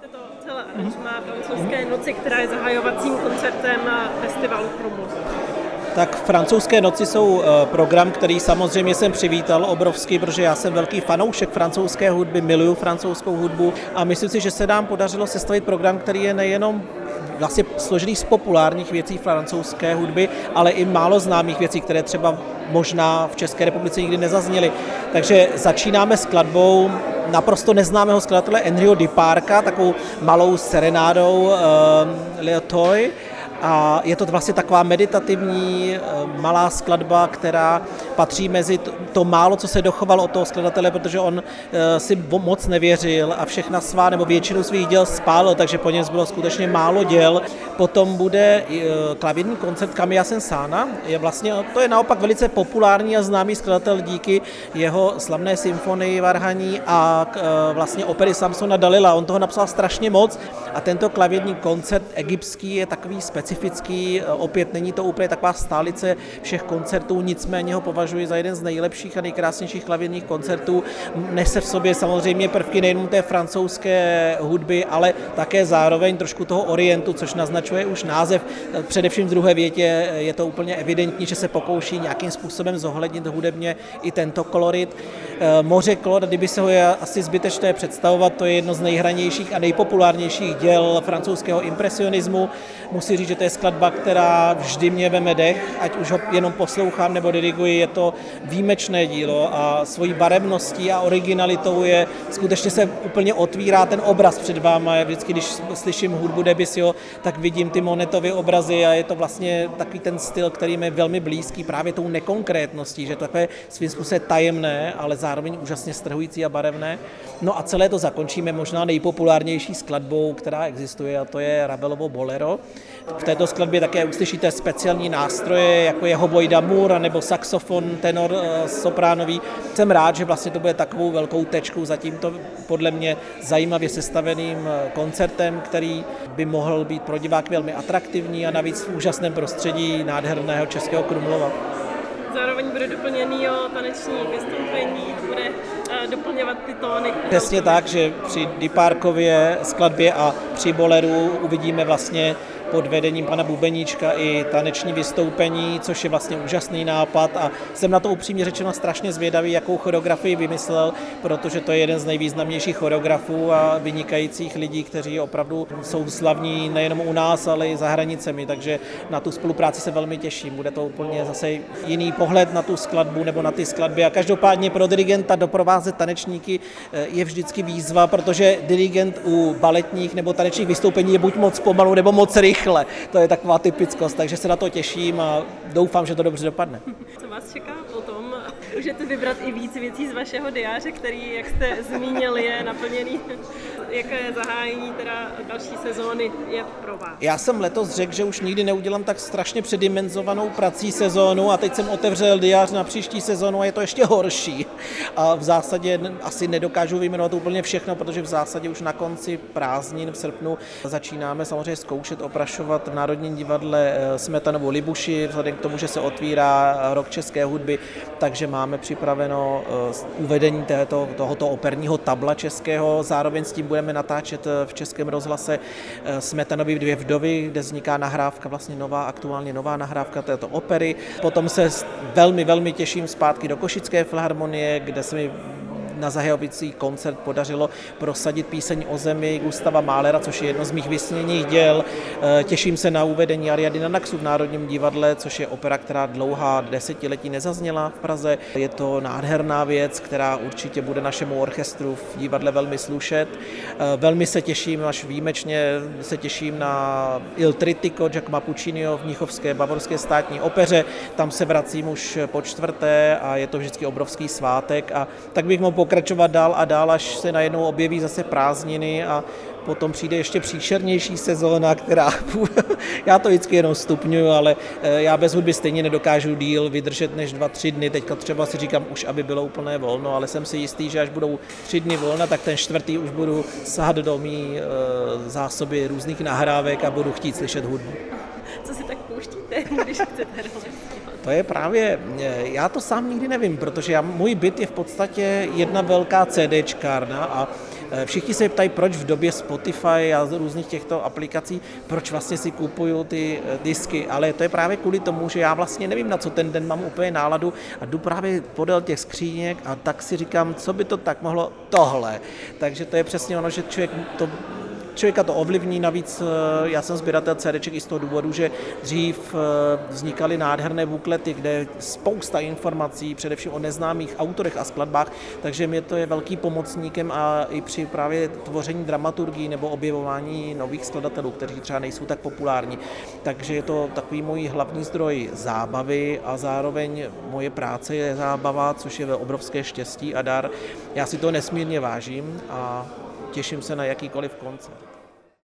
to celé aranžma francouzské noci, která je zahajovacím koncertem festivalu Chromu? Tak francouzské noci jsou eh, program, který samozřejmě jsem přivítal obrovský, protože já jsem velký fanoušek francouzské hudby, miluju francouzskou hudbu a myslím si, že se nám podařilo sestavit program, který je nejenom vlastně složený z populárních věcí francouzské hudby, ale i málo známých věcí, které třeba možná v České republice nikdy nezazněly. Takže začínáme skladbou naprosto neznámého skladatele Enrio Di Parka, takovou malou serenádou uh, Le Toy, a je to vlastně taková meditativní malá skladba, která patří mezi to málo, co se dochovalo od toho skladatele, protože on si moc nevěřil a všechna svá nebo většinu svých děl spálil, takže po něm bylo skutečně málo děl. Potom bude klavírní koncert Kamia Sensana, je vlastně, to je naopak velice populární a známý skladatel díky jeho slavné symfonii Varhaní a vlastně opery Samsona Dalila. On toho napsal strašně moc a tento klavírní koncert egyptský je takový specifický, opět není to úplně taková stálice všech koncertů, nicméně ho považuji za jeden z nejlepších a nejkrásnějších klavírních koncertů. Nese v sobě samozřejmě prvky nejenom té francouzské hudby, ale také zároveň trošku toho orientu, což naznačuje už název. Především v druhé větě je to úplně evidentní, že se pokouší nějakým způsobem zohlednit hudebně i tento kolorit. Moře Claude, kdyby se ho je asi zbytečné představovat, to je jedno z nejhranějších a nejpopulárnějších děl francouzského impresionismu. Musím říct, že to je skladba, která vždy mě veme dech, ať už ho jenom poslouchám nebo diriguji, je to výjimečné dílo a svojí barevností a originalitou je, skutečně se úplně otvírá ten obraz před váma. Já vždycky, když slyším hudbu Debussyho, tak vidím ty Monetovy obrazy a je to vlastně takový ten styl, který mi je velmi blízký právě tou nekonkrétností, že to je svým způsobem tajemné, ale zároveň úžasně strhující a barevné. No a celé to zakončíme možná nejpopulárnější skladbou, která existuje a to je Ravelovo Bolero. V této skladbě také uslyšíte speciální nástroje, jako je hoboj damur nebo saxofon, tenor sopránový. Jsem rád, že vlastně to bude takovou velkou tečkou za tímto podle mě zajímavě sestaveným koncertem, který by mohl být pro diváky velmi atraktivní a navíc v úžasném prostředí nádherného českého Krumlova. Zároveň bude doplněný o taneční vystoupení, bude doplňovat ty tóny. Přesně tak, že při Dipárkově skladbě a při Boleru uvidíme vlastně pod vedením pana Bubeníčka i taneční vystoupení, což je vlastně úžasný nápad. A jsem na to upřímně řečeno strašně zvědavý, jakou choreografii vymyslel, protože to je jeden z nejvýznamnějších choreografů a vynikajících lidí, kteří opravdu jsou slavní nejenom u nás, ale i za hranicemi, takže na tu spolupráci se velmi těším. Bude to úplně zase jiný pohled na tu skladbu nebo na ty skladby. A každopádně pro dirigenta doprovázet tanečníky je vždycky výzva, protože dirigent u baletních nebo tanečních vystoupení je buď moc pomalu nebo moc rychle rychle. To je taková typickost, takže se na to těším a doufám, že to dobře dopadne. Co vás čeká? Můžete vybrat i víc věcí z vašeho diáře, který, jak jste zmínil, je naplněný. Jaké zahájení teda další sezóny je pro vás? Já jsem letos řekl, že už nikdy neudělám tak strašně předimenzovanou prací sezónu a teď jsem otevřel diář na příští sezónu a je to ještě horší. A v zásadě asi nedokážu vyjmenovat úplně všechno, protože v zásadě už na konci prázdnin v srpnu začínáme samozřejmě zkoušet oprašovat v Národním divadle Smetanovu Libuši, vzhledem k tomu, že se otvírá rok české hudby, takže máme připraveno uvedení této, tohoto operního tabla českého, zároveň s tím budeme natáčet v Českém rozhlase Smetanovi dvě vdovy, kde vzniká nahrávka, vlastně nová, aktuálně nová nahrávka této opery. Potom se velmi, velmi těším zpátky do Košické filharmonie, kde se mi na zahajovací koncert podařilo prosadit píseň o zemi Gustava Málera, což je jedno z mých vysněných děl. Těším se na uvedení Ariady na Naxu v Národním divadle, což je opera, která dlouhá desetiletí nezazněla v Praze. Je to nádherná věc, která určitě bude našemu orchestru v divadle velmi slušet. Velmi se těším, až výjimečně se těším na Il Trittico Giacomo Puccinio v Mnichovské bavorské státní opeře. Tam se vracím už po čtvrté a je to vždycky obrovský svátek a tak bych mohl pokračovat dál a dál, až se najednou objeví zase prázdniny a potom přijde ještě příšernější sezóna, která, já to vždycky jenom stupňuju, ale já bez hudby stejně nedokážu díl vydržet než dva, tři dny. Teďka třeba si říkám už, aby bylo úplné volno, ale jsem si jistý, že až budou tři dny volna, tak ten čtvrtý už budu sahat do mý zásoby různých nahrávek a budu chtít slyšet hudbu. Co si tak pouštíte, když chcete To je právě, já to sám nikdy nevím, protože já, můj byt je v podstatě jedna velká CDčkárna a Eh, všichni se ptají, proč v době Spotify a různých těchto aplikací, proč vlastně si kupuju ty eh, disky, ale to je právě kvůli tomu, že já vlastně nevím, na co ten den mám úplně náladu a jdu právě podél těch skříněk a tak si říkám, co by to tak mohlo tohle. Takže to je přesně ono, že člověk to člověka to ovlivní, navíc eh, já jsem sběratel CDček i z toho důvodu, že dřív eh, vznikaly nádherné buklety, kde spousta informací, především o neznámých autorech a skladbách, takže mě to je velký pomocníkem a i při právě tvoření dramaturgii nebo objevování nových skladatelů, kteří třeba nejsou tak populární. Takže je to takový můj hlavní zdroj zábavy a zároveň moje práce je zábava, což je obrovské štěstí a dar. Já si to nesmírně vážím a těším se na jakýkoliv koncert.